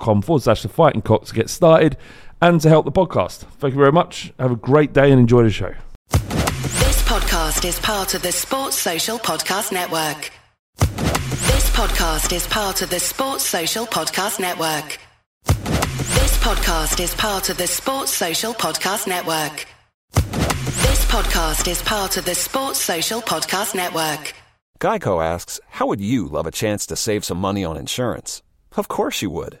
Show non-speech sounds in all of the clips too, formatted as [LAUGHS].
forward slash the fighting cock to get started and to help the podcast. Thank you very much. Have a great day and enjoy the show. This podcast is part of the Sports Social Podcast Network. This podcast is part of the Sports Social Podcast Network. This podcast is part of the Sports Social Podcast Network. This podcast is part of the Sports Social Podcast Network. Geico asks, How would you love a chance to save some money on insurance? Of course you would.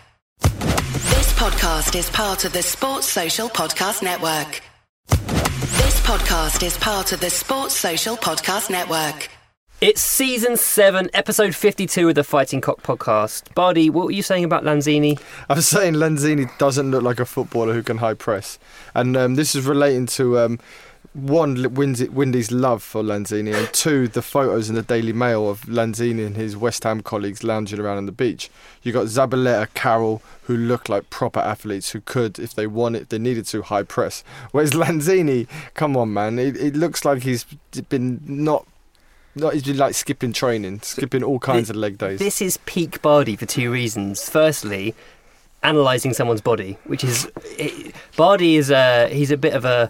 This podcast is part of the Sports Social Podcast Network. This podcast is part of the Sports Social Podcast Network. It's season seven, episode 52 of the Fighting Cock podcast. Bardi, what were you saying about Lanzini? I was saying Lanzini doesn't look like a footballer who can high press, and um, this is relating to um, one Windy's love for Lanzini, and two the photos in the Daily Mail of Lanzini and his West Ham colleagues lounging around on the beach. You got Zabaleta, Carroll, who look like proper athletes who could, if they wanted, if they needed to, high press. Whereas Lanzini, come on, man, it, it looks like he's been not no, he's been like skipping training, skipping all kinds this, of leg days. This is peak Bardi for two reasons. Firstly, analysing someone's body, which is it, Bardi is a he's a bit of a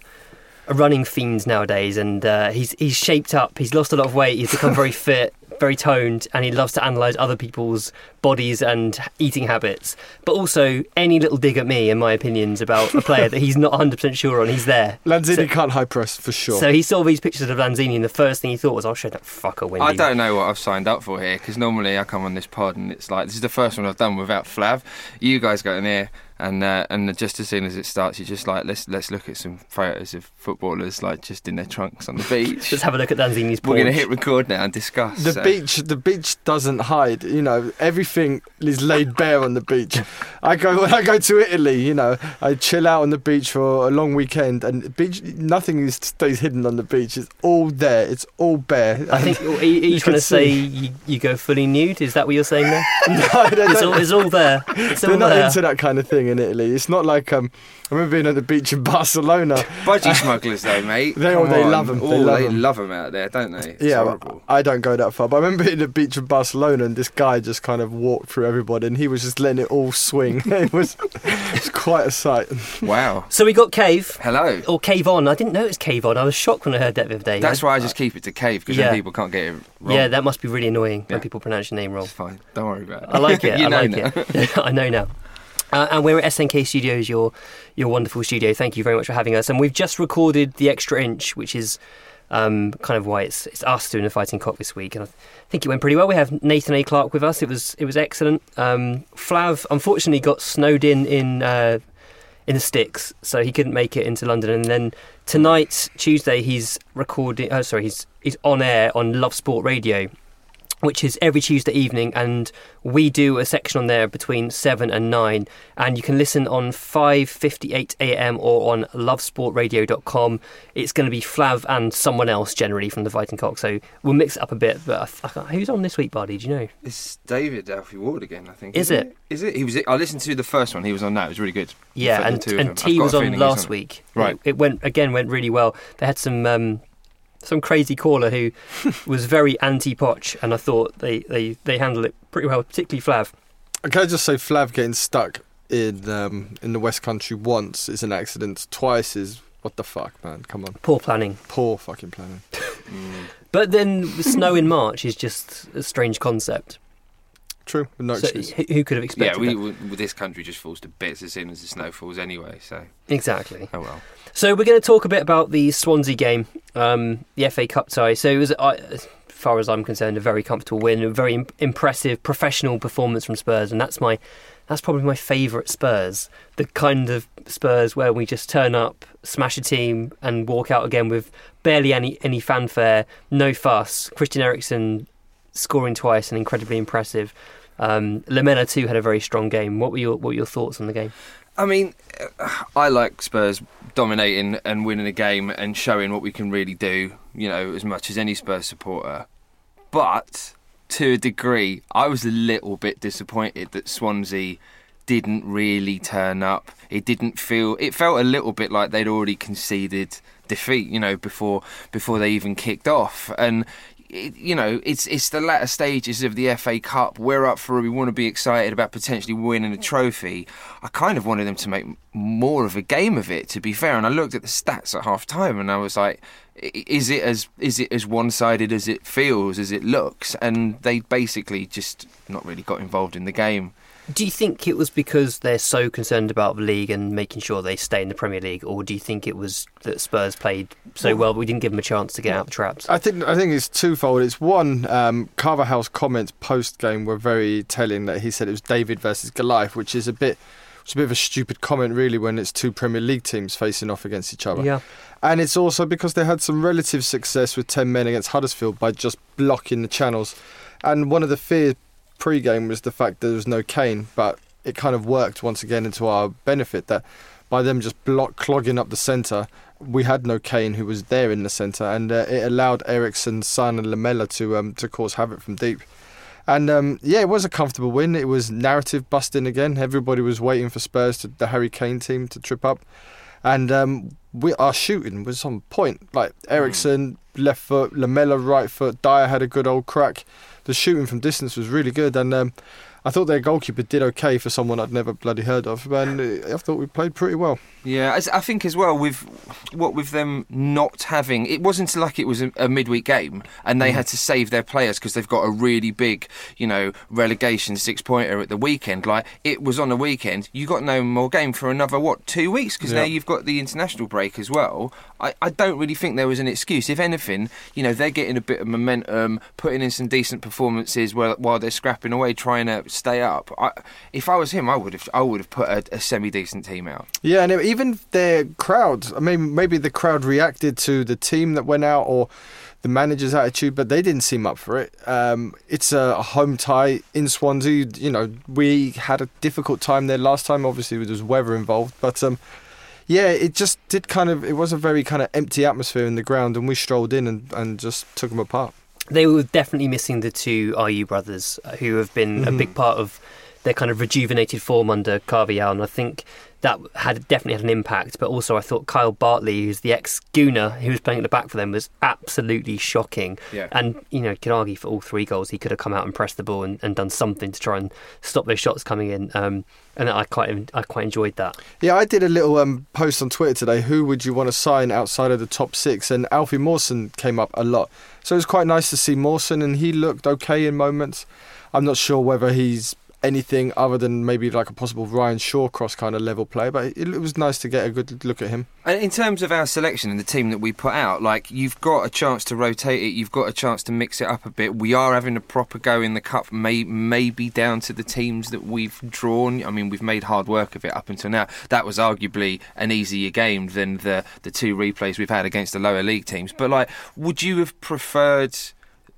running fiend nowadays, and uh, he's he's shaped up. He's lost a lot of weight. He's become very [LAUGHS] fit very toned and he loves to analyse other people's bodies and eating habits. But also, any little dig at me and my opinions about a player that he's not 100% sure on, he's there. [LAUGHS] Lanzini so, can't high press for sure. So he saw these pictures of Lanzini and the first thing he thought was, I'll show that fucker Windy. I don't know what I've signed up for here because normally I come on this pod and it's like, this is the first one I've done without Flav. You guys got in here and uh, and just as soon as it starts, you're just like let's let's look at some photos of footballers like just in their trunks on the beach. [LAUGHS] just have a look at Lanzini's. We're going to hit record now and discuss. The so. beach, the beach doesn't hide. You know, every everything is laid bare on the beach. I go when I go to Italy, you know, I chill out on the beach for a long weekend, and beach nothing is, stays hidden on the beach. It's all there. It's all bare. I think. [LAUGHS] Are you, are you You trying can to say you, you go fully nude? Is that what you're saying there? [LAUGHS] no, they It's all, it's all there. It's they're not there. into that kind of thing in Italy. It's not like um, I remember being at the beach in [LAUGHS] Barcelona. Budgie smugglers, though, mate. They- Come they on. love 'em, they Oh, love they 'em. love 'em out there, don't they? It's yeah, horrible. I don't go that far, but I remember being at the beach in Barcelona, and this guy just kind of walked through everybody, and he was just letting it all swing. [LAUGHS] it was, it was quite a sight. Wow. So we got Kayv. Hello. Or Cave On. I didn't know it was Cave On. I was shocked when I heard that the other day. That's why I just keep it to Kayv because Yeah. then people can't get it wrong. Yeah, that must be really annoying when people pronounce your name wrong. It's fine. Don't worry about it. I like it. [LAUGHS] you I know like now. it. [LAUGHS] I know now. Uh, and we're at SNK Studios, your your wonderful studio. Thank you very much for having us. And we've just recorded the extra inch, which is um, kind of why it's it's us doing the fighting cock this week. And I think it went pretty well. We have Nathan A. Clark with us. It was it was excellent. Um, Flav unfortunately got snowed in in uh, in the sticks, so he couldn't make it into London. And then tonight, Tuesday, he's recording. Oh, sorry, he's he's on air on Love Sport Radio which is every Tuesday evening, and we do a section on there between seven and nine, and you can listen on five fifty eight a.m. or on lovesportradio.com. It's going to be Flav and someone else generally from the Fighting Cock, so we'll mix it up a bit. But I can't- who's on this week, Bardi? Do you know? It's David Alfie Ward again, I think. Is it? Is it? He was. I listened to the first one. He was on that. It was really good. Yeah, and and. T was on last it. week. Right. It, it went again went really well. They had some. Um, some crazy caller who [LAUGHS] was very anti-Poch, and I thought they, they, they handled it pretty well, particularly Flav. Can I just say, Flav getting stuck in um, in the West Country once is an accident. Twice is what the fuck, man? Come on, Poor planning. poor fucking planning. [LAUGHS] Mm. But then snow in March is just a strange concept. True, with no So excuse. who who could have Yeah, expected we, that? we, this country just falls to bits as soon as the snow falls anyway. So, Exactly. oh well. So we're going to talk a bit about the Swansea game, um, the FA Cup tie. So it was, uh, as far as I'm concerned, a very comfortable win, a very im- impressive professional performance from Spurs, and that's my, that's probably my favourite Spurs. The kind of Spurs where we just turn up, smash a team, and walk out again with barely any any fanfare, no fuss. Christian Eriksen scoring twice and incredibly impressive. Um, Lamela too had a very strong game. What were your what were your thoughts on the game? I mean, I like Spurs dominating and winning a game and showing what we can really do, you know, as much as any Spurs supporter. But to a degree, I was a little bit disappointed that Swansea didn't really turn up. It didn't feel it felt a little bit like they'd already conceded defeat, you know, before before they even kicked off. And it, you know, it's it's the latter stages of the FA Cup. We're up for it. We want to be excited about potentially winning a hmm. trophy. I kind of wanted them to make more of a game of it. To be fair, and I looked at the stats at half time, and I was like, is it as is it as one sided as it feels, as it looks? And they basically just not really got involved in the game. Do you think it was because they're so concerned about the league and making sure they stay in the Premier League, or do you think it was that Spurs played so well, but we didn't give them a chance to get out the traps? I think I think it's twofold. It's one, um, Carvalhal's comments post game were very telling that he said it was David versus Goliath, which is a bit it's a bit of a stupid comment really when it's two Premier League teams facing off against each other. Yeah, And it's also because they had some relative success with 10 men against Huddersfield by just blocking the channels. And one of the fears pre game was the fact that there was no Kane, but it kind of worked once again into our benefit that by them just block clogging up the centre, we had no Kane who was there in the centre, and uh, it allowed Eriksen, Son, and Lamela to um, to cause havoc from deep. And um, yeah, it was a comfortable win. It was narrative busting again. Everybody was waiting for Spurs to the Harry Kane team to trip up, and um, we our shooting was on point. Like Eriksen left foot, Lamela right foot, Dier had a good old crack. The shooting from distance was really good, and um, I thought their goalkeeper did okay for someone I'd never bloody heard of. And uh, I thought we played pretty well. Yeah, I think as well with what with them not having it wasn't like it was a, a midweek game and they had to save their players because they've got a really big, you know, relegation six pointer at the weekend. Like it was on the weekend, you got no more game for another what two weeks because now you've got the international break as well. I, I don't really think there was an excuse. If anything, you know, they're getting a bit of momentum, putting in some decent performances while while they're scrapping away, trying to stay up. I, if I was him, I would have I would have put a, a semi decent team out. Yeah, and even their crowd. I mean, maybe the crowd reacted to the team that went out, or the manager's attitude, but they didn't seem up for it. Um, it's a, home tie in Swansea. You know, we had a difficult time there last time. Obviously, there was weather involved, but um, yeah, it just did kind of. It was a very kind of empty atmosphere in the ground, and we strolled in and, and just took them apart. They were definitely missing the two Ayew brothers, uh, who have been a Mhm. big part of their kind of rejuvenated form under Carvalhal, and I think that had definitely had an impact. But also, I thought Kyle Bartley, who's the ex Gooner who was playing at the back for them, was absolutely shocking. Yeah. And you know, you could argue for all three goals, he could have come out and pressed the ball and, and done something to try and stop those shots coming in. Um, and I quite, I quite enjoyed that. Yeah, I did a little um, post on Twitter today. Who would you want to sign outside of the top six? And Alfie Mawson came up a lot, so it was quite nice to see Mawson, and he looked okay in moments. I'm not sure whether he's anything other than maybe like a possible Ryan Shawcross kind of level play, but it, it was nice to get a good look at him. And in terms of our selection and the team that we put out, like you've got a chance to rotate it, you've got a chance to mix it up a bit. We are having a proper go in the cup, may, maybe down to the teams that we've drawn. I mean, we've made hard work of it up until now. That was arguably an easier game than the the two replays we've had against the lower league teams. But like, would you have preferred?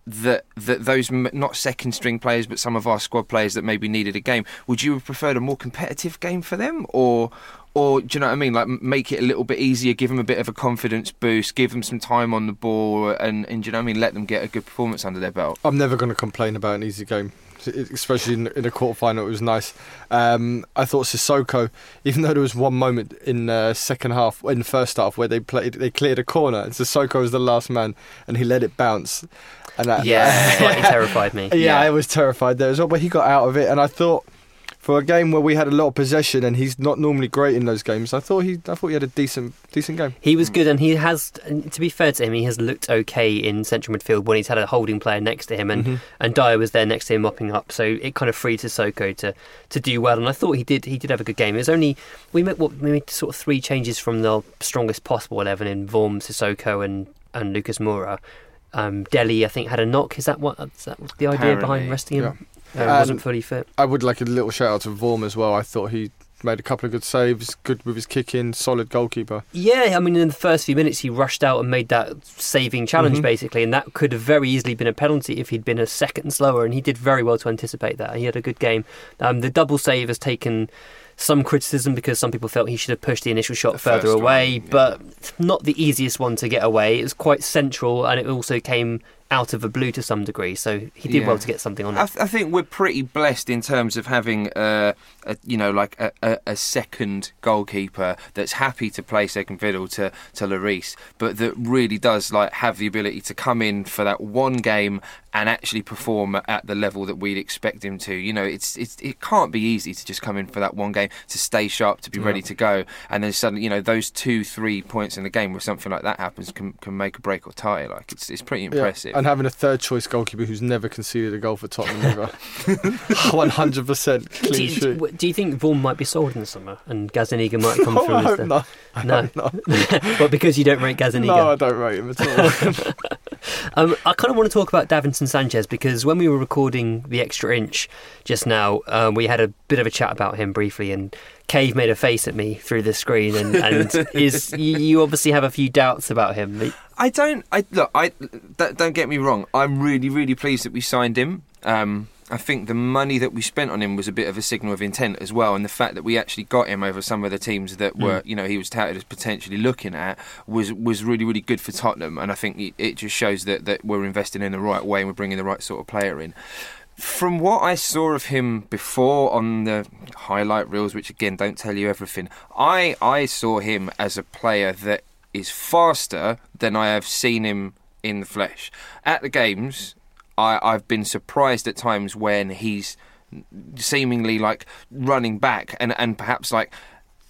That that those not second string players but some of our squad players that maybe needed a game would you have preferred a more competitive game for them? Or or do you know what I mean? Like make it a little bit easier give them a bit of a confidence boost give them some time on the ball and and do you know what I mean? Let them get a good performance under their belt. I'm never going to complain about an easy game, especially in, in a quarter final. It was nice. Um, I thought Sissoko, even though there was one moment in the second half, in the first half, where they played, they cleared a corner, and Sissoko was the last man, and he let it bounce. And that, Yeah, [LAUGHS] slightly terrified me. yeah, Yeah. I was terrified there as well. But he got out of it, and I thought. For a game where we had a lot of possession and he's not normally great in those games, I thought he, I thought he had a decent, decent game. He was good, and he has. To be fair to him, he has looked okay in central midfield when he's had a holding player next to him, and Mhm. and Dier was there next to him mopping up, so it kind of freed Sissoko to to do well. And I thought he did. He did have a good game. It was only we made what we made sort of three changes from the strongest possible eleven in Vorm, Sissoko, and and Lucas Moura. Um, Dele, I think, had a knock. Is that what? Is that the idea Apparently, behind resting him? Wasn't fully fit. I would like a little shout out to Vorm as well. I thought he made a couple of good saves, good with his kick in, solid goalkeeper. Yeah, I mean, in the first few minutes, he rushed out and made that saving challenge, Mhm. basically, and that could have very easily been a penalty if he'd been a second slower, and he did very well to anticipate that. He had a good game. Um, the double save has taken some criticism because some people felt he should have pushed the initial shot The further first one, away, yeah. but not the easiest one to get away. It was quite central, and it also came out of the blue to some degree, so he did Yeah. well to get something on it. I, th- I think we're pretty blessed in terms of having uh, a you know like a, a, a second goalkeeper that's happy to play second fiddle to to Lloris, but that really does like have the ability to come in for that one game and actually perform at the level that we'd expect him to. You know, it's it's it can't be easy to just come in for that one game to stay sharp, to be Yeah. ready to go, and then suddenly you know those two three points in the game where something like that happens can can make a break or tie. Like it's it's pretty Yeah, impressive. And having a third choice goalkeeper who's never conceded a goal for Tottenham ever. [LAUGHS] 100% Do clean you, sheet. do, do you think Vaughan might be sold in the summer and Gazaniga might [LAUGHS] come Oh, through I hope the... not. I No. hope not. [LAUGHS] well, because you don't rate Gazaniga. No, I don't rate him at all. Um, I kind of want to talk about Davinson Sanchez because when we were recording the extra inch just now, um, we had a bit of a chat about him briefly, and Kayv made a face at me through the screen, and, and [LAUGHS] is you, obviously have a few doubts about him. I don't. I look. I don't, don't get me wrong. I'm really, really pleased that we signed him. Um, I think the money that we spent on him was a bit of a signal of intent as well, and the fact that we actually got him over some of the teams that hmm. were, you know, he was touted as potentially looking at was was really, really good for Tottenham. And I think it, it just shows that that we're investing in the right way and we're bringing the right sort of player in. From what I saw of him before on the highlight reels, which again don't tell you everything, I I saw him as a player that is faster than I have seen him in the flesh. At the games, I, I've been surprised at times when he's seemingly like running back and, and perhaps like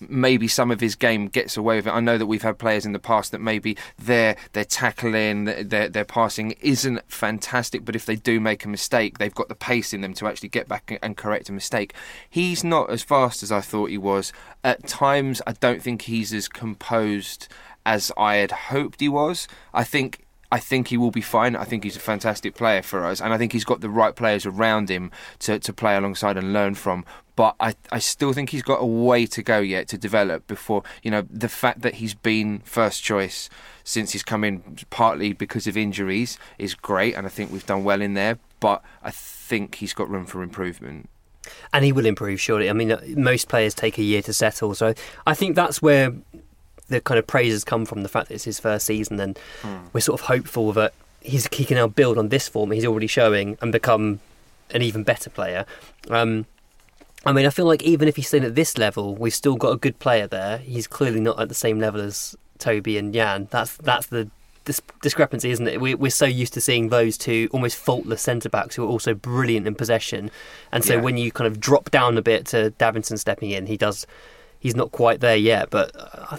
maybe some of his game gets away with it. I know that we've had players in the past that maybe their their tackling, their their passing isn't fantastic, but if they do make a mistake, they've got the pace in them to actually get back and correct a mistake. He's not as fast as I thought he was. At times, I don't think he's as composed as I had hoped he was. I think I think he will be fine. I think he's a fantastic player for us, and I think he's got the right players around him to, to play alongside and learn from. But I, I still think he's got a way to go yet to develop before, you know, the fact that he's been first choice since he's come in, partly because of injuries, is great, and I think we've done well in there. But I think he's got room for improvement. and he will improve surely. I mean, uh, most players take a year to settle, so I think that's where the kind of praises come from. The fact that it's his first season, and we're sort of hopeful that he's he can now build on this form he's already showing and become an even better player. Um, I mean, I feel like even if he's staying at this level, we've still got a good player there. He's clearly not at the same level as Toby and Jan. That's that's the dis- discrepancy, isn't it? We, we're so used to seeing those two almost faultless centre backs who are also brilliant in possession, and so Yeah. when you kind of drop down a bit to Davinson stepping in, he does. He's not quite there yet, but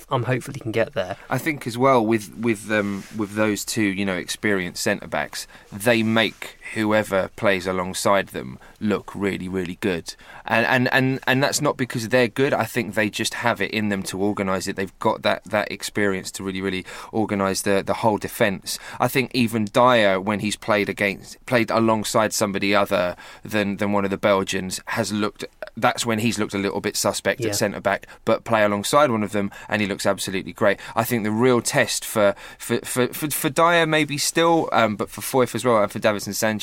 I'm hopeful he can get there. I think as well with with um, with those two, you know, experienced centre backs, they make whoever plays alongside them look really, really good. And and, and and that's not because they're good. I think they just have it in them to organise it. They've got that, that experience to really, really organise the the whole defence. I think even Dier, when he's played against played alongside somebody other than than one of the Belgians, has looked. That's when he's looked a little bit suspect Yeah. at centre back, but play alongside one of them, and he looks absolutely great. I think the real test for for for, for, for Dier maybe still, um, but for Foyth as well, and for Davinson Sanchez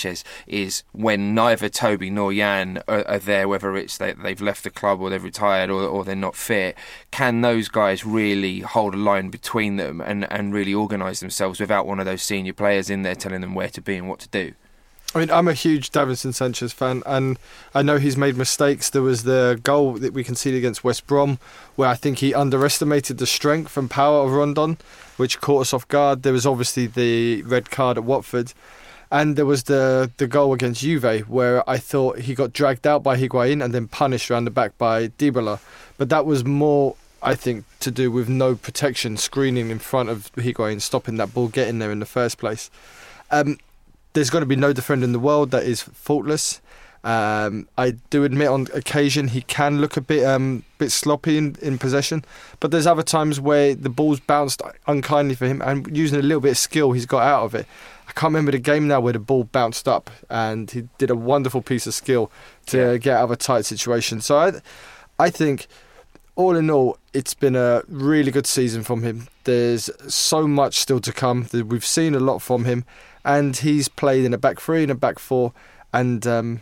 is when neither Toby nor Jan are, are there, whether it's they, they've left the club or they've retired or, or they're not fit. Can those guys really hold a line between them and, and really organise themselves without one of those senior players in there telling them where to be and what to do? I mean, I'm a huge Davinson Sanchez fan, and I know he's made mistakes. There was the goal that we conceded against West Brom, where I think he underestimated the strength and power of Rondon, which caught us off guard. There was obviously the red card at Watford, and there was the the goal against Juve, where I thought he got dragged out by Higuain and then punished around the back by Dybala. But that was more, I think, to do with no protection, screening in front of Higuain, stopping that ball getting there in the first place. Um, there's going to be no defender in the world that is faultless. Um, I do admit on occasion he can look a bit um, bit sloppy in, in possession, but there's other times where the ball's bounced unkindly for him, and using a little bit of skill, he's got out of it. I can't remember the game now where the ball bounced up, and he did a wonderful piece of skill to Yeah. get out of a tight situation. So I, I think all in all, it's been a really good season from him. There's so much still to come. We've seen a lot from him, and he's played in a back three and a back four. And um,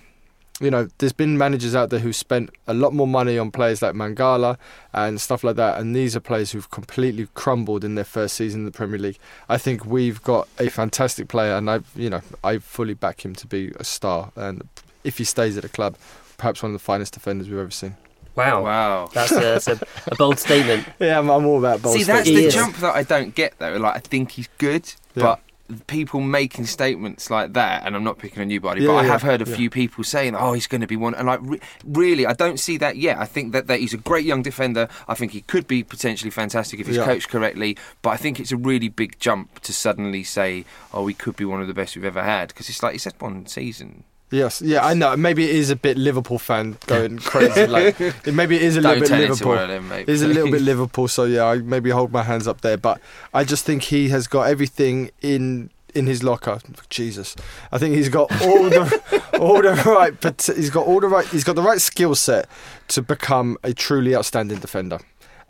you know, there's been managers out there who spent a lot more money on players like Mangala and stuff like that, and these are players who've completely crumbled in their first season in the Premier League. I think we've got a fantastic player, and I, you know, I fully back him to be a star. And if he stays at the club, perhaps one of the finest defenders we've ever seen. Wow, Wow. that's, a, that's a, a bold statement. [LAUGHS] Yeah, I'm, I'm all about bold See, that's the jump that I don't get though. Like, I think he's good, Yeah. but people making statements like that, and I'm not picking on you, buddy, Yeah, but I yeah, have heard a yeah. few people saying, "Oh, he's going to be one," and like, re- really, I don't see that yet. I think that, that he's a great young defender. I think he could be potentially fantastic if he's coached correctly, but I think it's a really big jump to suddenly say, "Oh, he could be one of the best we've ever had," because it's like it's just one season. Yes, yeah, I know. Maybe it is a bit Liverpool fan going crazy. Like, [LAUGHS] it- maybe it is a Don't little bit it Liverpool. to one of them, mate. It is a little bit [LAUGHS] Liverpool, so yeah, I maybe hold my hands up there. But I just think he has got everything in in his locker. Jesus, I think he's got all the [LAUGHS] all the right. But he's got all the right. He's got the right skill set to become a truly outstanding defender,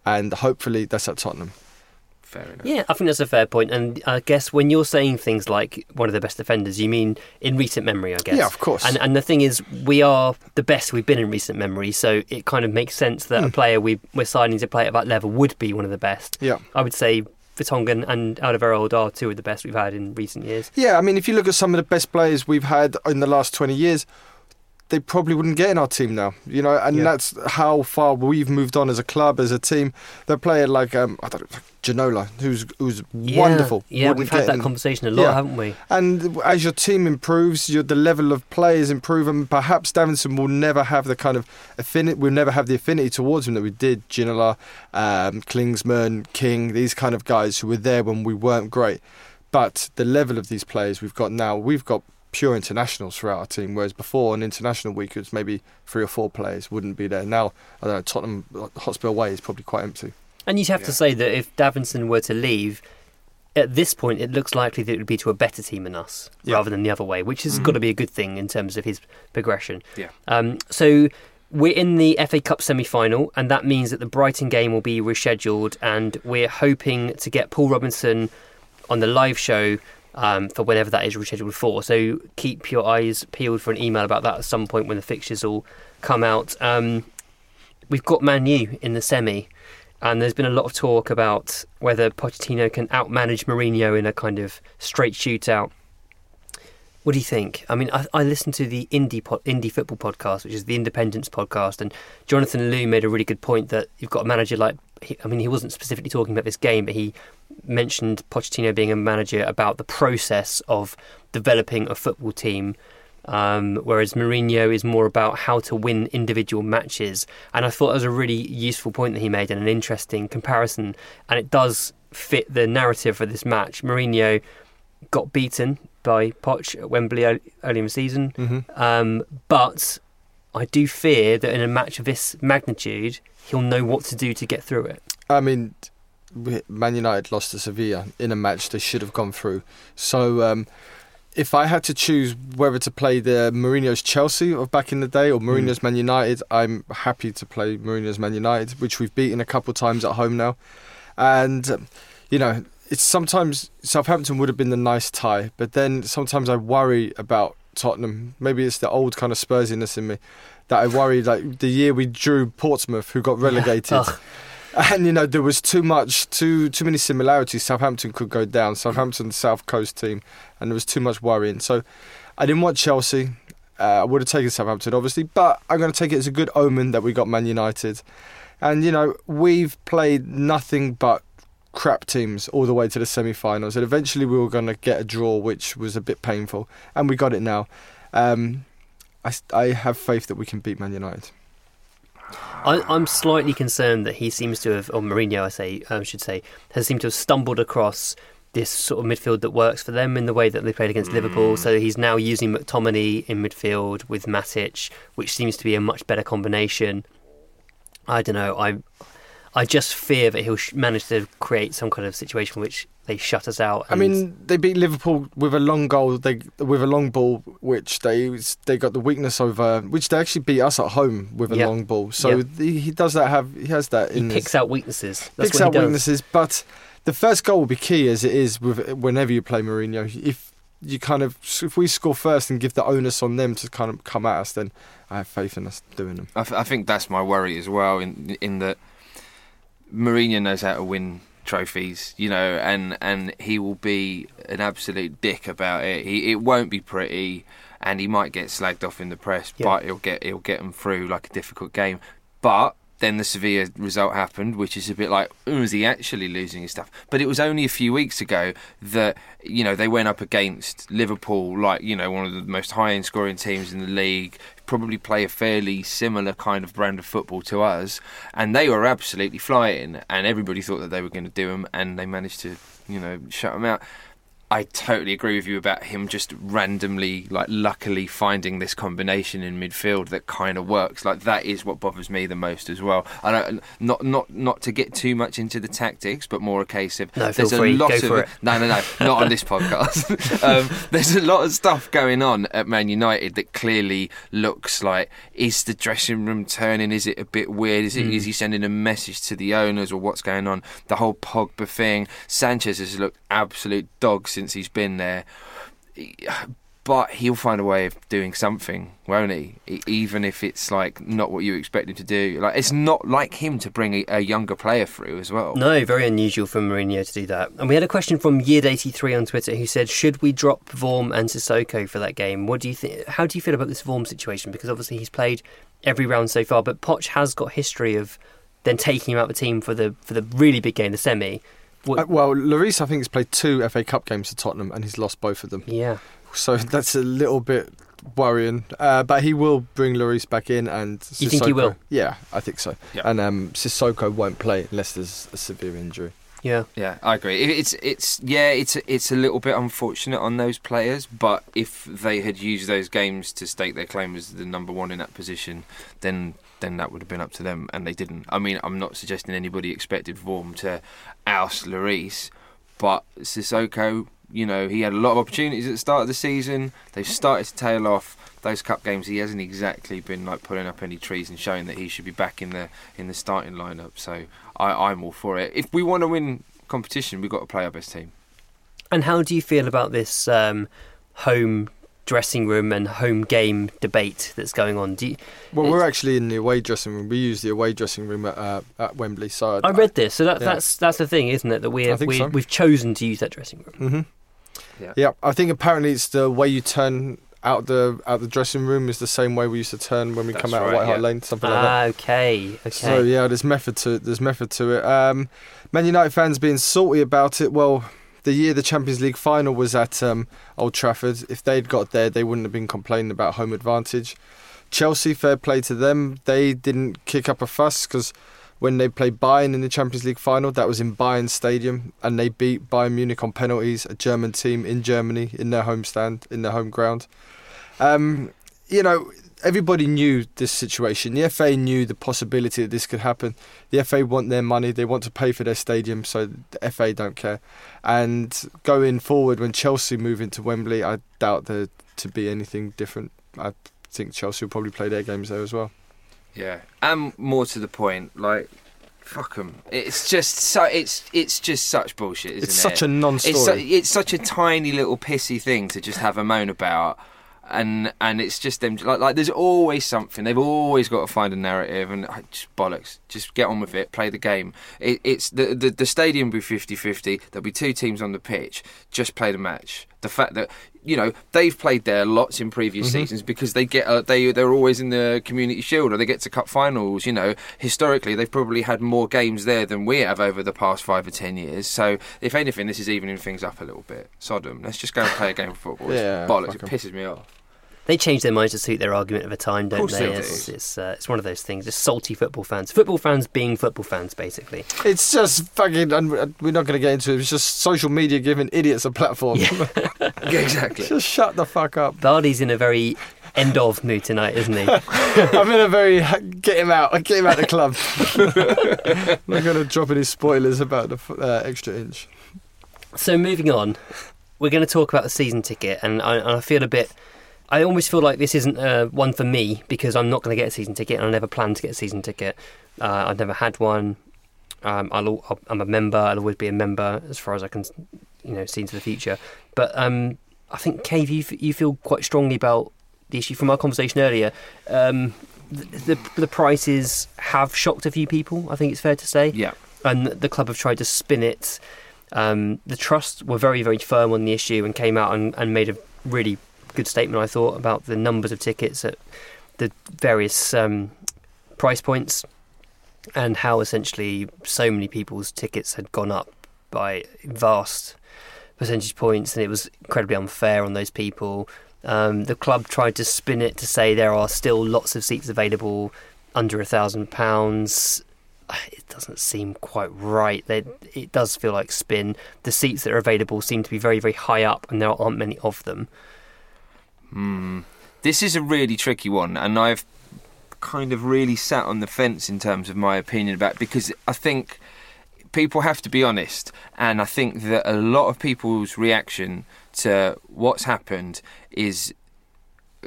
and hopefully that's at Tottenham. Fair enough. Yeah, I think that's a fair point. And I guess when you're saying things like one of the best defenders, you mean in recent memory, I guess. Yeah, of course. And and the thing is, we are the best we've been in recent memory, so it kind of makes sense that Hmm. a player we we're signing to play at that level would be one of the best. Yeah. I would say Vertonghen and Alderweireld are two of the best we've had in recent years. Yeah, I mean, if you look at some of the best players we've had in the last 20 years, they probably wouldn't get in our team now, you know, and Yeah. that's how far we've moved on as a club, as a team. They're playing like, um, I don't know, Ginola, who's who's Yeah, wonderful. Yeah, wouldn't we've had that in. conversation a lot, Yeah. haven't we? And as your team improves, your the level of players improve, and perhaps Davinson will never have the kind of affinity. We'll never have the affinity towards him that we did. Ginola, um, Klinsmann, King, these kind of guys who were there when we weren't great. But the level of these players we've got now, we've got pure internationals throughout our team. Whereas before, on international week, it was maybe three or four players wouldn't be there. Now, I don't know. Tottenham Hotspur Way is probably quite empty. And you'd have to say that if Davinson were to leave, at this point, it looks likely that it would be to a better team than us Yeah. rather than the other way, which has got to be a good thing in terms of his progression. Yeah. Um, so we're in the FA Cup semi final, and that means that the Brighton game will be rescheduled, and we're hoping to get Paul Robinson on the live show um, for whenever that is rescheduled for. So keep your eyes peeled for an email about that at some point when the fixtures all come out. Um, we've got Man U in the semi. And there's been a lot of talk about whether Pochettino can outmanage Mourinho in a kind of straight shootout. What do you think? I mean, I, I listened to the indie po- indie football podcast, which is the Independence podcast, and Jonathan Liew made a really good point that you've got a manager like. He, I mean, he wasn't specifically talking about this game, but he mentioned Pochettino being a manager about the process of developing a football team um, whereas Mourinho is more about how to win individual matches. And I thought that was a really useful point that he made and an interesting comparison. And it does fit the narrative for this match. Mourinho got beaten by Poch at Wembley early, in the season, Mm-hmm. um, but I do fear that in a match of this magnitude, he'll know what to do to get through it. I mean, Man United lost to Sevilla in a match they should have gone through. So, um, if I had to choose whether to play the Mourinho's Chelsea of back in the day or Mourinho's Man United, I'm happy to play Mourinho's Man United, which we've beaten a couple of times at home now. And um, you know, it's sometimes Southampton would have been the nice tie, but then sometimes I worry about Tottenham. Maybe it's the old kind of Spursiness in me that I worry. Like the year we drew Portsmouth, who got relegated. Ugh. and you know there was too much too too many similarities. Southampton could go down. Southampton south coast team and there was too much worrying. So i didn't want chelsea. Uh, i would have taken southampton obviously but i'm going to take it as a good omen that we got man united. And you know we've played nothing but crap teams all the way to the semi-finals and eventually we were going to get a draw which was a bit painful and we got it now. Um, I, I have faith that we can beat man united I, I'm slightly concerned that he seems to have, or Mourinho, I say, I should say, has seemed to have stumbled across this sort of midfield that works for them in the way that they played against Liverpool. Mm. So he's now using McTominay in midfield with Matic, which seems to be a much better combination. I don't know. I I just fear that he'll sh- manage to create some kind of situation which they shut us out. I mean, they beat Liverpool with a long goal. They with a long ball, which they they got the weakness over, which they actually beat us at home with a Yeah. long ball. So Yeah. the, he does that. Have he has that he in picks his, out weaknesses. That's picks what out he does. weaknesses. But the first goal will be key, as it is with whenever you play Mourinho. If you kind of if we score first and give the onus on them to kind of come at us, then I have faith in us doing them. I, th- I think that's my worry as well. In in that Mourinho knows how to win trophies, you know, and and he will be an absolute dick about it. He it won't be pretty, and he might get slagged off in the press, Yeah. but he'll get he'll get them through like a difficult game. But then the Sevilla result happened, which is a bit like, "Oh, is he actually losing his stuff? But it was only a few weeks ago that you know they went up against Liverpool, like you know one of the most high-end scoring teams in the league, probably play a fairly similar kind of brand of football to us, and they were absolutely flying, and everybody thought that they were going to do them, and they managed to you know shut them out. I totally agree with you about him just randomly, like, luckily finding this combination in midfield that kind of works. Like that is what bothers me the most as well. I don't not not not to get too much into the tactics, but more a case of No, there's free, a lot go of no no no not on this podcast. [LAUGHS] [LAUGHS] um, there's a lot of stuff going on at Man United that clearly looks like is the dressing room turning? Is it a bit weird? Is it Mm. is he sending a message to the owners or what's going on? The whole Pogba thing. Sanchez has looked absolute dog since he's been there. But he'll find a way of doing something, won't he? Even if it's like not what you expect him to do. Like it's not like him to bring a, a younger player through as well. No, very unusual for Mourinho to do that. And we had a question from Year eighty three on Twitter who said, "Should we drop Vorm and Sissoko for that game? What do you think? How do you feel about this Vorm situation? Because obviously he's played every round so far, but Poch has got history of then taking him out of the team for the for the really big game, the semi. What, Uh, well, Lloris, I think, has played two FA Cup games for Tottenham, and he's lost both of them. yeah, So [LAUGHS] that's a little bit worrying. Uh, but he will bring Lloris back in, and Sissoko, You think he will? Yeah, I think so. Yeah. And um, Sissoko won't play unless there's a severe injury. yeah. Yeah, I agree. It's it's yeah, it's it's a little bit unfortunate on those players, but if they had used those games to stake their claim as the number one in that position, then then that would have been up to them, and they didn't. I mean, I'm not suggesting anybody expected Vorm to oust Lloris, but Sissoko, you know, he had a lot of opportunities at the start of the season. They've started to tail off. Those cup games, he hasn't exactly been like pulling up any trees and showing that he should be back in the in the starting lineup. So I, I'm all for it. If we want to win competition, we've got to play our best team. And how do you feel about this um, home dressing room and home game debate that's going on? Do you, Well, we're actually in the away dressing room. We use the away dressing room at, uh, at Wembley. So I read this, so that, Yeah. that's that's the thing, isn't it? That we I think we so. we've chosen to use that dressing room. hmm Yeah. Yeah. I think apparently it's the way you turn out the out the dressing room is the same way we used to turn when we That's come out right, of White Hart yeah. Lane, something like that. Ah, okay, okay. So yeah, there's method to it. There's method to it. Um, Man United fans being salty about it. Well, the year the Champions League final was at um, Old Trafford, if they'd got there, they wouldn't have been complaining about home advantage. Chelsea, fair play to them. They didn't kick up a fuss because when they played Bayern in the Champions League final, that was in Bayern Stadium, and they beat Bayern Munich on penalties, a German team in Germany in their home stand, in their home ground. Um, you know, everybody knew this situation. The FA knew the possibility that this could happen. The FA want their money. They want to pay for their stadium, so the FA don't care. And going forward, when Chelsea move into Wembley, I doubt there to be anything different. I think Chelsea will probably play their games there as well. Yeah, and more to the point, like fuck them. It's just so it's it's just such bullshit, isn't it's it? such a non-story. It's, su- it's such a tiny little pissy thing to just have a moan about, and and it's just them. Like, like there's always something. They've always got to find a narrative, and just bollocks. Just get on with it. Play the game. It, it's the, the the stadium will be 50-50. There'll be two teams on the pitch. Just play the match. The fact that you know they've played there lots in previous Mm-hmm. seasons because they get uh, they they're always in the Community Shield or they get to cup finals. You know, historically they've probably had more games there than we have over the past five or ten years. So if anything, this is evening things up a little bit. Sodom. Let's just go and play a game of football. [LAUGHS] Yeah, bollocks. it pisses me off. They change their minds to suit their argument of a time, don't they? they do. It's it's, uh, it's one of those things. It's salty football fans. Football fans being football fans, basically. It's just fucking. and We're not going to get into it. It's just social media giving idiots a platform. yeah, [LAUGHS] [LAUGHS] exactly. just shut the fuck up. Bardi's in a very end of mood tonight, isn't he? [LAUGHS] I'm in a very get him out, I get him out of the club. I'm not going to drop any spoilers about the uh, extra inch. so moving on, we're going to talk about the season ticket, and I, and I feel a bit. I almost feel like this isn't uh, one for me because I'm not going to get a season ticket, and I never planned to get a season ticket. Uh, I've never had one. Um, I'll, I'm a member. I'll always be a member as far as I can, you know, see into the future. But um, I think, Kayv, you, f- you feel quite strongly about the issue from our conversation earlier. Um, the, the the prices have shocked a few people. I think it's fair to say Yeah. and the club have tried to spin it. Um, the trust were very, very firm on the issue and came out and, and made a really good statement, I thought, about the numbers of tickets at the various um, price points and how essentially so many people's tickets had gone up by vast percentage points and it was incredibly unfair on those people. Um, the club tried to spin it to say there are still lots of seats available under a thousand pounds it doesn't seem quite right. They, it does feel like spin. The seats that are available seem to be very, very high up, and there aren't many of them. Hmm. This is a really tricky one, and I've kind of really sat on the fence in terms of my opinion about because I think people have to be honest, and I think that a lot of people's reaction to what's happened is.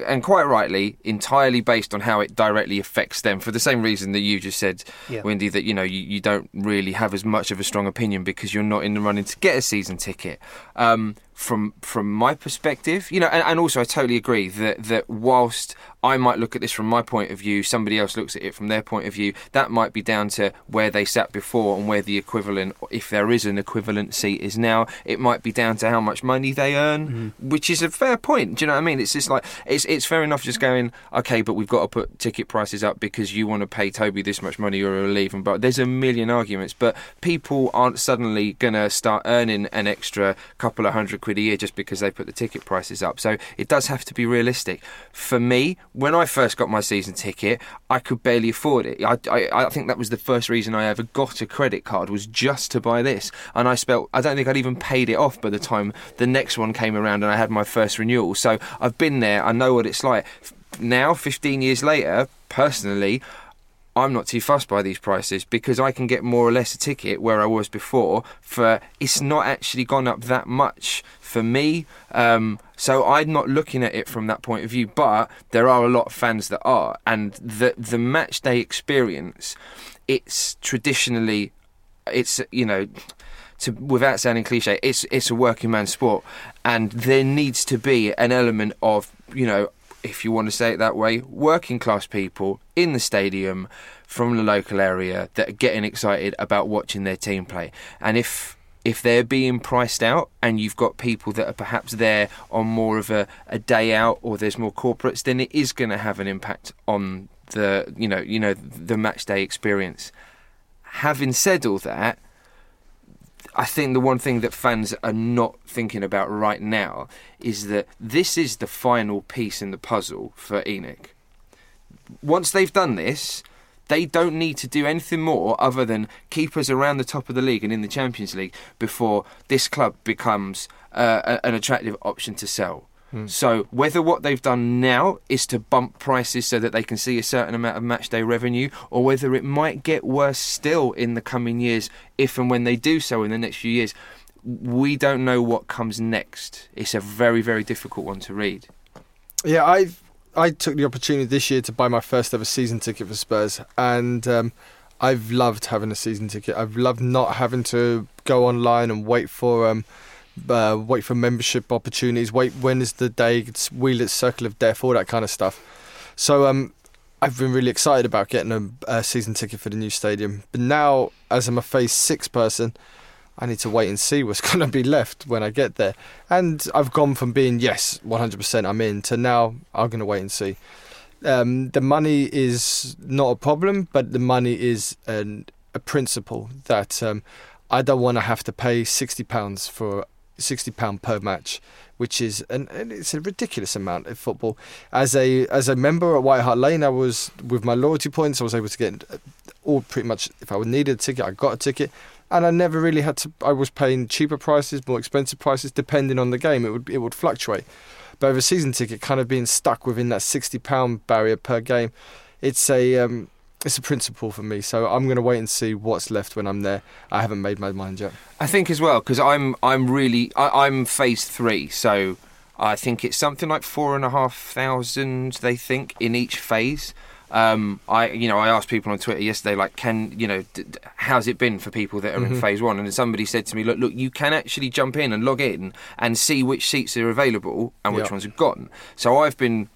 And quite rightly, entirely based on how it directly affects them, for the same reason that you just said, Yeah. Windy, that you know you, you don't really have as much of a strong opinion because you're not in the running to get a season ticket. Um, from from my perspective, you know, and, and also I totally agree that that whilst I might look at this from my point of view, somebody else looks at it from their point of view. That might be down to where they sat before and where the equivalent, if there is an equivalent seat, is now. It might be down to how much money they earn, mm-hmm. which is a fair point. Do you know what I mean? It's just like it's it's fair enough just going okay, but we've got to put ticket prices up because you want to pay Toby this much money or he'll leave. And but there's a million arguments, but people aren't suddenly gonna start earning an extra couple of hundred quid a year just because they put the ticket prices up. So it does have to be realistic. For me, when I first got my season ticket, I could barely afford it. I, I, I think that was the first reason I ever got a credit card was just to buy this. And I spelt, I don't think I'd even paid it off by the time the next one came around and I had my first renewal. So I've been there. I know what it's like. Now, 15 years later, personally, I'm not too fussed by these prices because I can get more or less a ticket where I was before for it's not actually gone up that much for me. Um, so I'm not looking at it from that point of view, but there are a lot of fans that are, and the the match day experience, it's traditionally, it's you know. to without sounding cliche, it's it's a working man's sport, and there needs to be an element of you know, if you want to say it that way, working class people in the stadium from the local area that are getting excited about watching their team play, and if if they're being priced out and you've got people that are perhaps there on more of a, a day out or there's more corporates, then it is going to have an impact on the you know you know the match day experience. Having said all that, I think the one thing that fans are not thinking about right now is that this is the final piece in the puzzle for ENIC. Once they've done this, they don't need to do anything more other than keep us around the top of the league and in the Champions League before this club becomes uh, an attractive option to sell. So whether what they've done now is to bump prices so that they can see a certain amount of match day revenue, or whether it might get worse still in the coming years, if and when they do so in the next few years, we don't know what comes next. It's a very very difficult one to read. Yeah, I I took the opportunity this year to buy my first ever season ticket for Spurs, and um, I've loved having a season ticket. I've loved not having to go online and wait for um, uh, wait for membership opportunities. Wait, when is the day? Wheel its circle of death, all that kind of stuff. So um, I've been really excited about getting a, a season ticket for the new stadium. But now, as I'm a phase six person. I need to wait and see what's [LAUGHS] going to be left when I get there. And I've gone from being, yes, 100% I'm in, to now I'm going to wait and see. Um, the money is not a problem, but the money is an, a principle that um, I don't want to have to pay £60 for £60 per match. Which is an, and it's a ridiculous amount of football. As a as a member at White Hart Lane, I was with my loyalty points. I was able to get all pretty much. If I needed a ticket, I got a ticket and I never really had to. I was paying cheaper prices, more expensive prices, depending on the game. It would it would fluctuate. But with a season ticket, kind of being stuck within that sixty pound barrier per game, it's a um, it's a principle for me. So I'm going to wait and see what's left when I'm there. I haven't made my mind yet. I think as well because I'm I'm really I, I'm phase three, so I think it's something like four and a half thousand. They think in each phase. Um, I, you know, I asked people on Twitter yesterday, like, can you know, d- d- how's it been for people that are in phase one? And somebody said to me, look, look, you can actually jump in and log in and see which seats are available and which Yeah. ones are gone. So I've been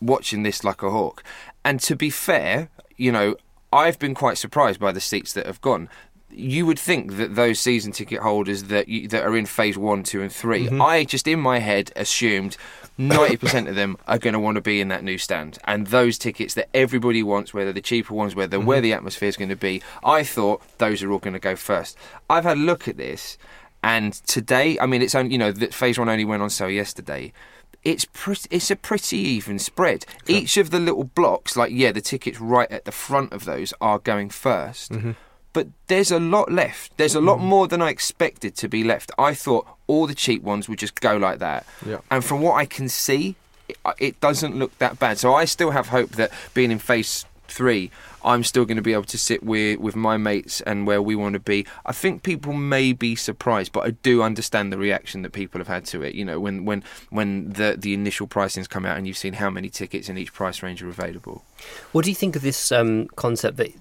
watching this like a hawk. And to be fair, you know, I've been quite surprised by the seats that have gone. You would think that those season ticket holders that you, that are in phase one, two, and 3 mm-hmm. I just in my head assumed ninety percent of them are going to want to be in that new stand, and those tickets that everybody wants, whether the cheaper ones, whether mm-hmm. where the atmosphere is going to be, I thought those are all going to go first. I've had a look at this, and today, I mean, it's only you know that phase one only went on sale yesterday it's pretty, it's a pretty even spread. Each of the little blocks, like yeah, the tickets right at the front of those are going 1st Mm-hmm. but there's a lot left. There's a lot more than I expected to be left. I thought all the cheap ones would just go like that, Yeah. and from what I can see, it, it doesn't look that bad. So I still have hope that being in phase three, I'm still going to be able to sit with with my mates and where we want to be. I think people may be surprised, but I do understand the reaction that people have had to it. You know, when when when the the initial pricings come out and you've seen how many tickets in each price range are available. What do you think of this um, concept that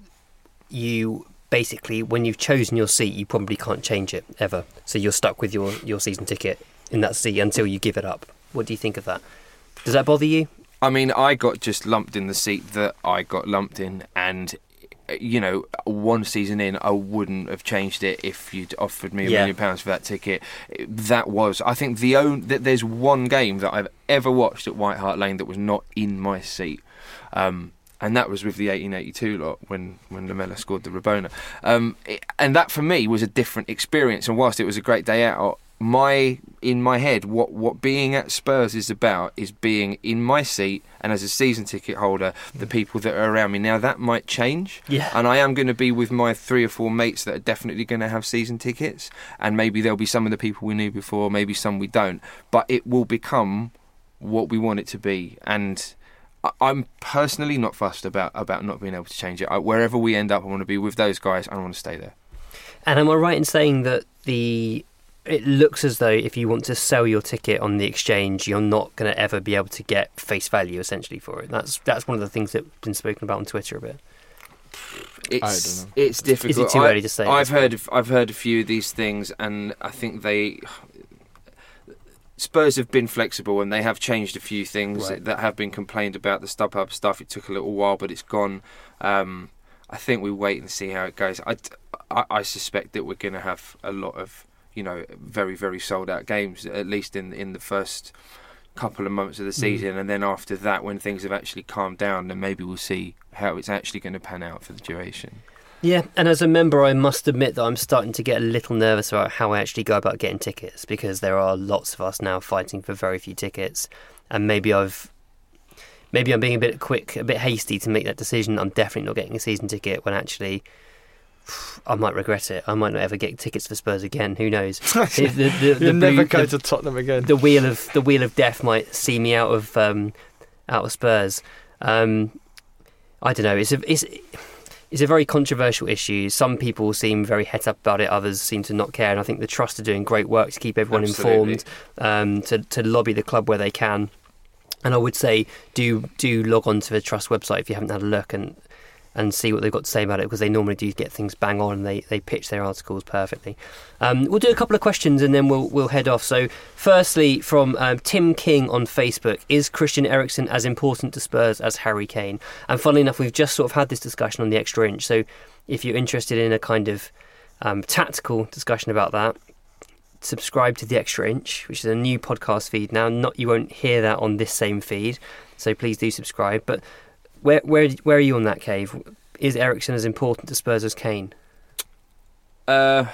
you basically, when you've chosen your seat, you probably can't change it ever? So you're stuck with your, your season ticket in that seat until you give it up. What do you think of that? Does that bother you? I mean, I got just lumped in the seat that I got lumped in, and you know, one season in, I wouldn't have changed it if you'd offered me a Yeah. million pounds for that ticket. That was, I think, the only that there's one game that I've ever watched at White Hart Lane that was not in my seat. Um, and that was with the 1882 lot when when Lamela scored the Rabona, um, it- and that for me was a different experience. And whilst it was a great day out, my in my head, what what being at Spurs is about is being in my seat, and as a season ticket holder, the mm. people that are around me. Now that might change, Yeah. and I am going to be with my three or four mates that are definitely going to have season tickets, and maybe there'll be some of the people we knew before, maybe some we don't, but it will become what we want it to be, and. I'm personally not fussed about, about not being able to change it. I, wherever we end up, I want to be with those guys. I want to stay there. And am I right in saying that the it looks as though if you want to sell your ticket on the exchange, you're not going to ever be able to get face value essentially for it. That's that's one of the things that's been spoken about on Twitter a bit. it's know. it's difficult. Is it too I- early to say I've heard of, I've heard a few of these things, and I think they Spurs have been flexible and they have changed a few things Right. that have been complained about. The StubHub stuff it took a little while, but it's gone. Um, I think we wait and see how it goes. I, I, I suspect that we're going to have a lot of you know very very sold out games at least in in the first couple of months of the mm. season, and then after that, when things have actually calmed down, then maybe we'll see how it's actually going to pan out for the duration. Yeah, and as a member, I must admit that I'm starting to get a little nervous about how I actually go about getting tickets because there are lots of us now fighting for very few tickets, and maybe I've maybe I'm being a bit quick, a bit hasty to make that decision. I'm definitely not getting a season ticket when actually. I might regret it. I might not ever get tickets for Spurs again. Who knows? [LAUGHS] The- the- the- the You'll never go to Tottenham again. the wheel of the wheel of death might see me out of um, out of Spurs. Um, I don't know. It's a it's it's a very controversial issue. Some people seem very het up about it. Others seem to not care. And I think the trust are doing great work to keep everyone Absolutely. informed, um, to to lobby the club where they can. And I would say do do log on to the trust website if you haven't had a look and and see what they've got to say about it because they normally do get things bang on and they, they pitch their articles perfectly. Um, we'll do a couple of questions and then we'll we'll head off. So, firstly, from um, Tim King on Facebook, is Christian Eriksen as important to Spurs as Harry Kane? And funnily enough, we've just sort of had this discussion on the extra inch. So, if you're interested in a kind of um, tactical discussion about that, subscribe to the extra inch, which is a new podcast feed now. Not you won't hear that on this same feed, so please do subscribe. But where where where are you on that Kayv? Is Eriksen as important to Spurs as Kane? Uh,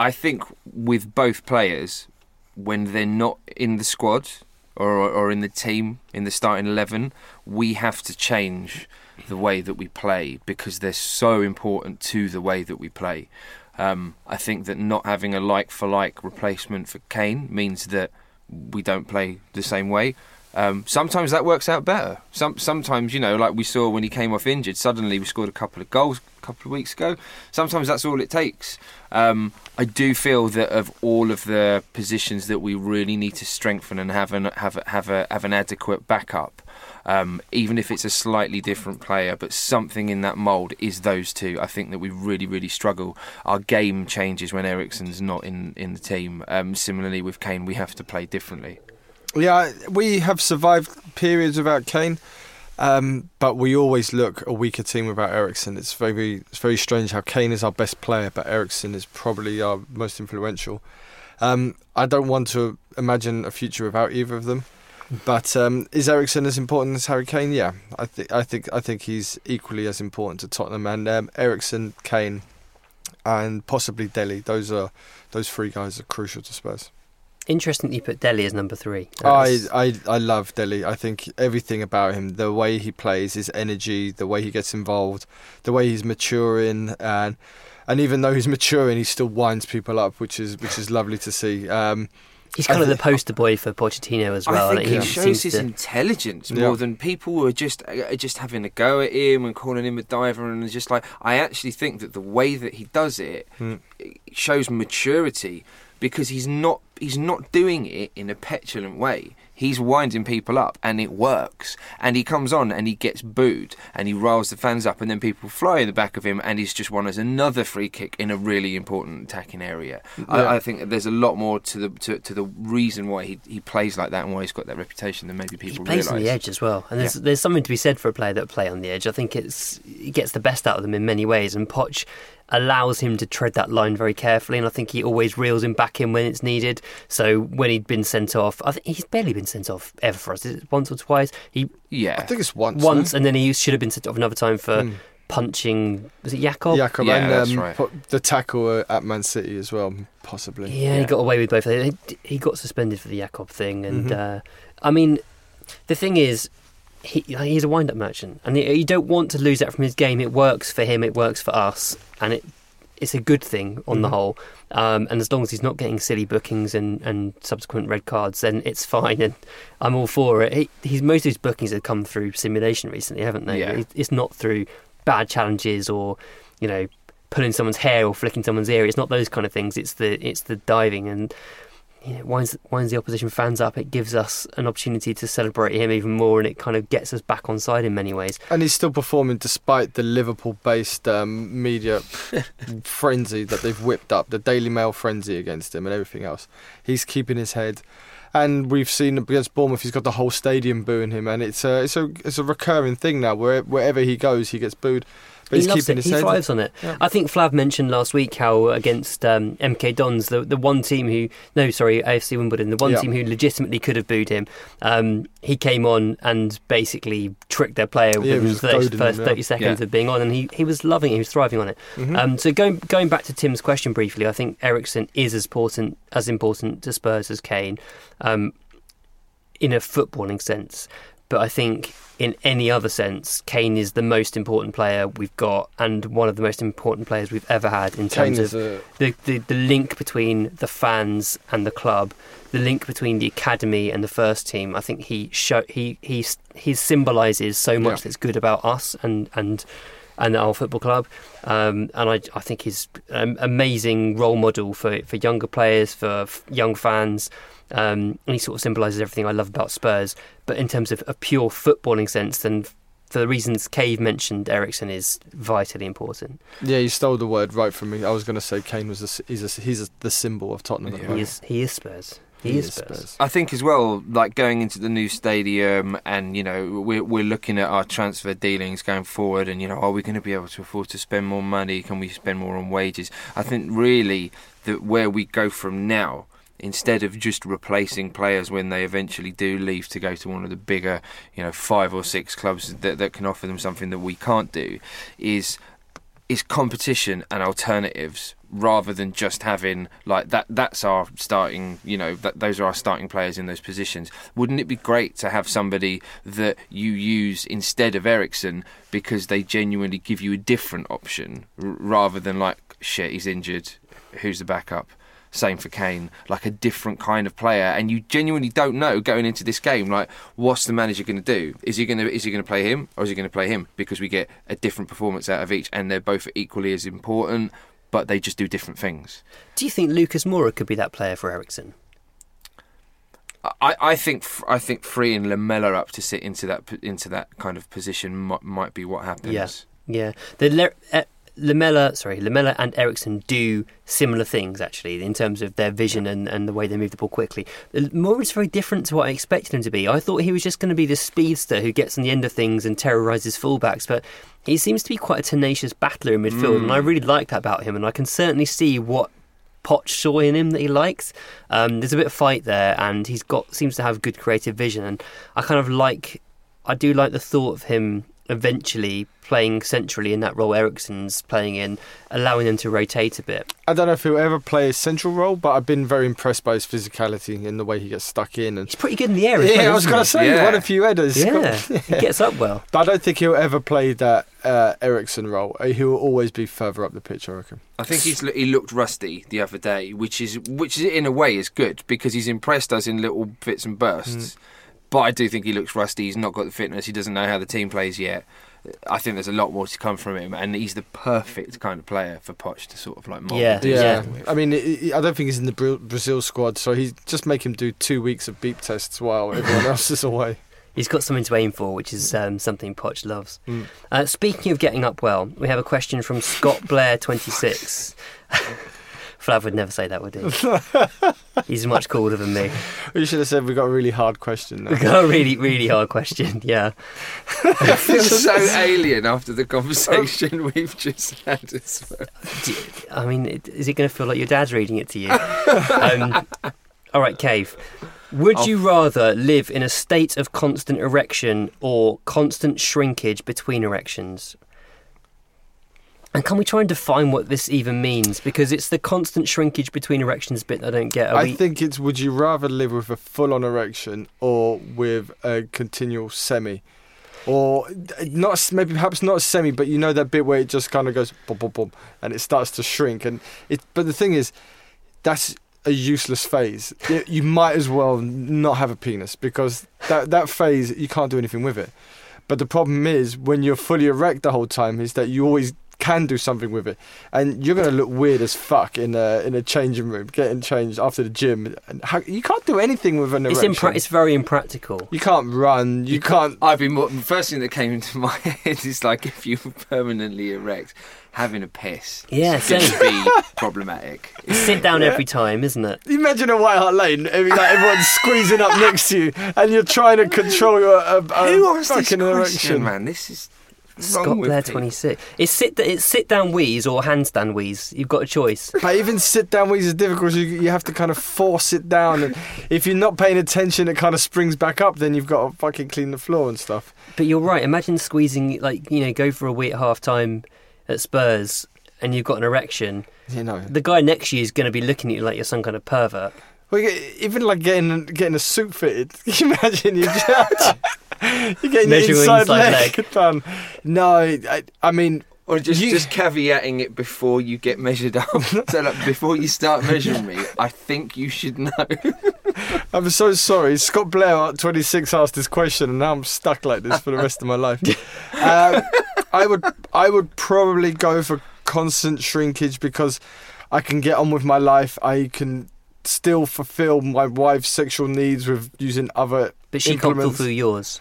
I think with both players, when they're not in the squad or or in the team in the starting eleven, we have to change the way that we play because they're so important to the way that we play. Um, I think that not having a like for like replacement for Kane means that we don't play the same way. Um, sometimes that works out better. Some sometimes you know, like we saw when he came off injured, suddenly we scored a couple of goals a couple of weeks ago. Sometimes that's all it takes. Um, I do feel that of all of the positions that we really need to strengthen and have an have have a have an adequate backup, um, even if it's a slightly different player, but something in that mould is those two. I think that we really really struggle. Our game changes when Eriksen's not in in the team. Um, similarly with Kane, we have to play differently. Yeah, we have survived periods without Kane, um, but we always look a weaker team without Eriksen. It's very, it's very strange how Kane is our best player, but Eriksen is probably our most influential. Um, I don't want to imagine a future without either of them. But um, is Eriksen as important as Harry Kane? Yeah, I think I think I think he's equally as important to Tottenham and um, Eriksen, Kane, and possibly Dele. Those are those three guys are crucial to Spurs. Interesting that you put Dele as number three. I, That's- I I love Dele. I think everything about him, the way he plays, his energy, the way he gets involved, the way he's maturing, and and even though he's [LAUGHS] maturing, he still winds people up, which is which is lovely to see. Um, he's kind I of the poster boy for Pochettino as well. I think and he he shows his to- intelligence Yeah. more than people who are just uh, just having a go at him and calling him a diver and just like I actually think that the way that he does it it shows maturity because he's not he's not doing it in a petulant way. He's winding people up and it works. And he comes on and he gets booed and he riles the fans up and then people fly in the back of him and he's just won another free kick in a really important attacking area. Yeah. I, I think there's a lot more to the to, to the reason why he, he plays like that and why he's got that reputation than maybe people. He plays realise. on the edge as well, and there's Yeah. there's something to be said for a player that play on the edge. I think it's he gets the best out of them in many ways, and Poch allows him to tread that line very carefully, and I think he always reels him back in when it's needed. So when he'd been sent off, I think he's barely been sent off ever for us. Is it once or twice? He Yeah. I think it's once. once, and then he should have been sent off another time for Hmm. punching. Was it Yacob? Yacob Yeah, and that's um, right. the tackle at Man City as well, possibly. Yeah, he got away with both. He, he got suspended for the Yacob thing, and Mhm. uh, I mean, the thing is, he, he's a wind-up merchant, and you don't want to lose that from his game. It works for him, it works for us, and it it's a good thing on the Mhm. whole. Um, and as long as he's not getting silly bookings and, and subsequent red cards, then it's fine, and I'm all for it. He, he's most of his bookings have come through simulation recently, haven't they? Yeah. It- It's not through bad challenges or you know pulling someone's hair or flicking someone's ear. It's not those kind of things. It's the it's the diving and you know, winds winds the opposition fans up. It gives us an opportunity to celebrate him even more, and it kind of gets us back on side in many ways. And he's still performing despite the Liverpool-based um, media [LAUGHS] frenzy that they've whipped up, the Daily Mail frenzy against him and everything else. He's keeping his head. And we've seen against Bournemouth, he's got the whole stadium booing him, and it's a it's a it's a recurring thing now. Where wherever he goes, he gets booed. But he he's loves keeping it. his He head. thrives on it. Yeah. I think Flav mentioned last week how against um, MK Dons, the the one team who no, sorry, AFC Wimbledon, the one Yeah. team who legitimately could have booed him, um, he came on and basically tricked their player Yeah, he within the first, first thirty seconds Yeah. of being on, and he, he was loving it. He was thriving on it. Mhm. Um, so going going back to Tim's question briefly, I think Eriksen is as important as important to Spurs as Kane, um, in a footballing sense. But I think in any other sense, Kane is the most important player we've got, and one of the most important players we've ever had in Kane terms of a the, the the link between the fans and the club, the link between the academy and the first team. I think he show he he he symbolises so much Yeah. that's good about us and and and our football club. Um, and I I think he's an amazing role model for for younger players, for young fans. Um, and he sort of symbolises everything I love about Spurs. But in terms of a pure footballing sense, then for the reasons Kayv mentioned, Eriksen is vitally important. yeah. You stole the word right from me. I was going to say Kane was a, s- he's a, he's a, the symbol of Tottenham. at the Yeah. He is he is Spurs. He, is Spurs. I think as well, like going into the new stadium, and you know, we're we're looking at our transfer dealings going forward, and you know, are we going to be able to afford to spend more money? Can we spend more on wages? I think really that where we go from now, instead of just replacing players when they eventually do leave to go to one of the bigger, you know, five or six clubs that that can offer them something that we can't do, is is competition and alternatives rather than just having like that that's our starting you know that those are our starting players in those positions. Wouldn't it be great to have somebody that you use instead of Eriksen because they genuinely give you a different option r- rather than like shit he's injured who's the backup same for Kane, like a different kind of player, and you genuinely don't know going into this game, like what's the manager going to do? Is he going to is he going to play him or is he going to play him? Because we get a different performance out of each, and they're both equally as important, but they just do different things. Do you think Lucas Moura could be that player for Eriksen? I, I think I think freeing Lamela up to sit into that into that kind of position might, might be what happens. Yeah. Yeah, the uh, Lamela, sorry, Lamela and Eriksen do similar things actually in terms of their vision and, and the way they move the ball quickly. Moura's very different to what I expected him to be. I thought he was just going to be the speedster who gets on the end of things and terrorises fullbacks, but he seems to be quite a tenacious battler in midfield, and I really like that about him. And I can certainly see what Poch saw in him that he likes. Um, there's a bit of fight there, and he's got seems to have good creative vision. And I kind of like, I do like the thought of him eventually playing centrally in that role Eriksen's playing in, allowing them to rotate a bit. I don't know if he'll ever play a central role, but I've been very impressed by his physicality and the way he gets stuck in. And He's pretty good in the air. yeah, well, I was going to say Yeah. one a few headers. Yeah, [LAUGHS] he gets up well. But I don't think he'll ever play that uh, Eriksen role. Uh, He will always be further up the pitch, I reckon. I think he's he looked rusty the other day, which is which is in a way is good because he's impressed us in little bits and bursts. But I do think he looks rusty. He's not got the fitness. He doesn't know how the team plays yet. I think there's a lot more to come from him, and he's the perfect kind of player for Poch to sort of like mold. Yeah. and Yeah. I mean, i i I don't think he's in the Brazil squad, so he just make him do two weeks of beep tests while everyone [LAUGHS] else is away. He's got something to aim for, which is um, something Poch loves. Mm. Uh, speaking of getting up well, we have a question from Scott Blair, 26. [LAUGHS] Flav would never say that, would he? [LAUGHS] He's much cooler than me. You should have said we got a really hard question. We Now. [LAUGHS] got a really, really hard question. Yeah. I feel [LAUGHS] so alien after the conversation we've just had. As well. You- I mean, is it going to feel like your dad's reading it to you? um, all right, Kayv. Would you rather live in a state of constant erection or constant shrinkage between erections? And can we try and define what this even means? Because it's the constant shrinkage between erections bit I don't get. Are I we- think it's would you rather live with a full on erection or with a continual semi? Or not maybe perhaps not semi, but you know that bit where it just kind of goes boom, boom, boom, and it starts to shrink. And it, but the thing is, that's a useless phase. You, you might as well not have a penis because that that phase you can't do anything with it. But the problem is when you're fully erect the whole time is that you always can do something with it, and you're gonna look weird as fuck in a in a changing room, getting changed after the gym. And how, you can't do anything with an It's, erection. impra- it's very impractical. you can't run. You, can't. I've been more, the first thing that came [LAUGHS] into my head is like if you were [LAUGHS] permanently erect, having a piss. Yeah, is going to be problematic. [LAUGHS] Sit down every time, isn't it? Imagine a White Hart Lane, like everyone's squeezing up next to you, and you're trying to control your uh, uh, Who asked this question, erection. man? This is wrong Scott Blair, 26. It's sit, it's sit down wheeze or handstand wheeze. You've got a choice. [LAUGHS] But even sit down wheeze is difficult. You, you have to kind of force it down, and if you're not paying attention, it kind of springs back up. Then you've got to fucking clean the floor and stuff. But you're right. Imagine squeezing, like, you know, go for a wee at half time at Spurs and you've got an erection. You know, The guy next to you is going to be looking at you like you're some kind of pervert. well, even like getting getting a suit fitted. Can [LAUGHS] you imagine you just [LAUGHS] [LAUGHS] you're getting Measuring your inside, inside leg, leg. [LAUGHS] done. No, I, I mean, Or just, You- just caveating it before you get measured up. [LAUGHS] so like, before you start measuring me, I think you should know. I'm so sorry. Scott Blair at 26 asked this question, and now I'm stuck like this for the rest of my life. um, I would, I would probably go for constant shrinkage because I can get on with my life. I can still fulfill my wife's sexual needs with using other But she can't fulfill yours.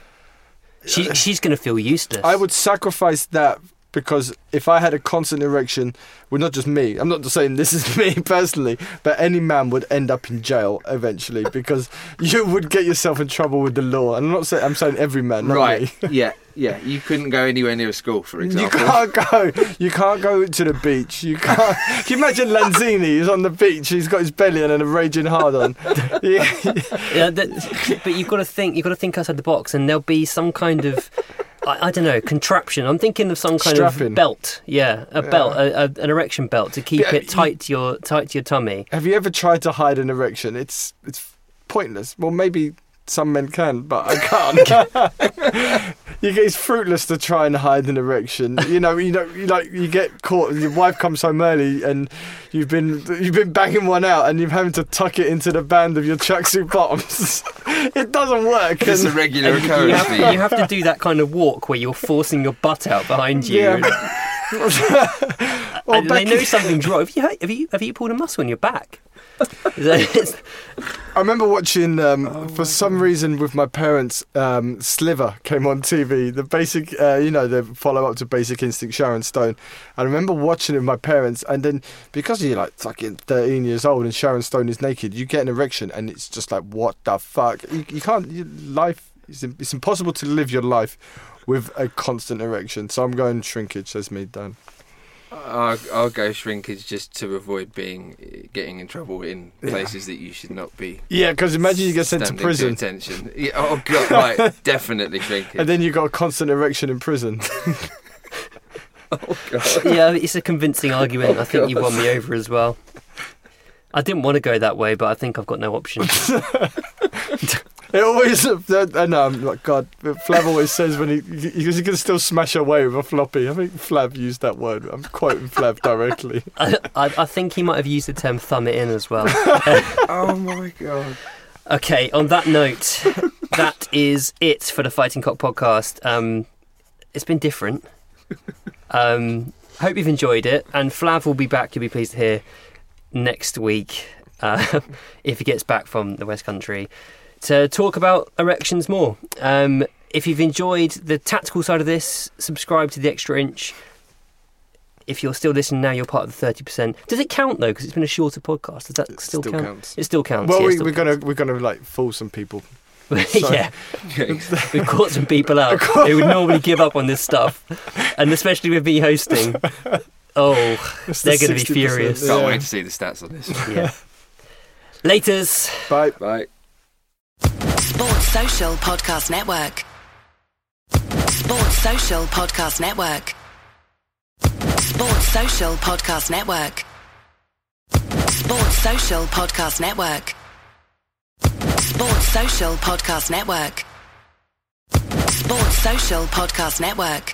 She, she's going to feel useless. I would sacrifice that because if I had a constant erection, well, not just me. I'm not just saying this is [LAUGHS] me personally, but any man would end up in jail eventually [LAUGHS] because you would get yourself in trouble with the law. And I'm not saying I'm saying every man, not right. me. [LAUGHS] yeah. Yeah. You couldn't go anywhere near a school, for example. You example. can't go. You can't go to the beach. You can't. Can you imagine Lanzini? He's on the beach. He's got his belly and a raging hard on. Yeah, Yeah, that, but you've got to think. You've got to think outside the box, and there'll be some kind of, I, I don't know, contraption. I'm thinking of some kind Strapping. of belt. Yeah, a belt, a, a, an erection belt to keep Yeah, uh, it you- tight to your tight to your tummy. Have you ever tried to hide an erection? It's it's pointless. Well, maybe some men can, but I can't. [LAUGHS] you get, it's fruitless to try and hide an erection. You know, you know, you like you get caught. and Your wife comes home early, and you've been you've been banging one out, and you're having to tuck it into the band of your tracksuit bottoms. [LAUGHS] it doesn't work. It's a regular And you, have, for you you. have to do that kind of walk where you're forcing your butt out behind you. Yeah. [LAUGHS] Or and they know in- something's wrong. Have you, have you have you pulled a muscle in your back? Is that- it's- I remember watching, um, Oh for some reason, with my parents, um, Sliver came on TV. The basic, uh, you know, the follow up to Basic Instinct, Sharon Stone. I remember watching it with my parents, and then because you're like fucking 13 years old and Sharon Stone is naked, you get an erection, and it's just like, what the fuck? You, you can't, your life, it's, it's impossible to live your life with a constant erection. So I'm going shrinkage, says me, Dan. I'll, I'll go shrinkage just to avoid being getting in trouble in places that you should not be. Yeah, because imagine you get sent to standing prison. Attention. Yeah, oh god, right, [LAUGHS] definitely shrinkage. And then you got a constant erection in prison. [LAUGHS] oh god. yeah, it's a convincing argument. I think [LAUGHS] oh you won me over as well. I didn't want to go that way, but I think I've got no option. [LAUGHS] [LAUGHS] It always, I know, I'm like, God, Flav always says when he, because he can still smash away with a floppy. I think Flav used that word. I'm quoting Flav [LAUGHS] directly. I, I, I think he might have used the term "thumb it in" as well. Oh my god. Okay, on that note, that is it for the Fighting Cock podcast. Um, it's been different. Um, hope you've enjoyed it. And Flav will be back, you'll be pleased to hear, next week, uh, [LAUGHS] if he gets back from the West Country, to talk about erections more. Um, if you've enjoyed the tactical side of this, subscribe to the Extra Inch. If you're still listening now, you're part of the thirty percent. Does it count though? Because it's been a shorter podcast. Does that still, still count? counts. It still counts. Well, yeah, we, still we're counts. gonna we're gonna like fool some people. [LAUGHS] yeah, we've caught some people [LAUGHS] out who would normally give up on this stuff, and especially with me hosting. Oh, [LAUGHS] It's they're the going to be furious. Can't Yeah. wait to see the stats on this. Yeah. Laters. Bye. Bye. Sports Social Podcast Network. Sports Social Podcast Network. Sports Social Podcast Network. Sports Social Podcast Network. Sports Social Podcast Network. Sports Social Podcast Network.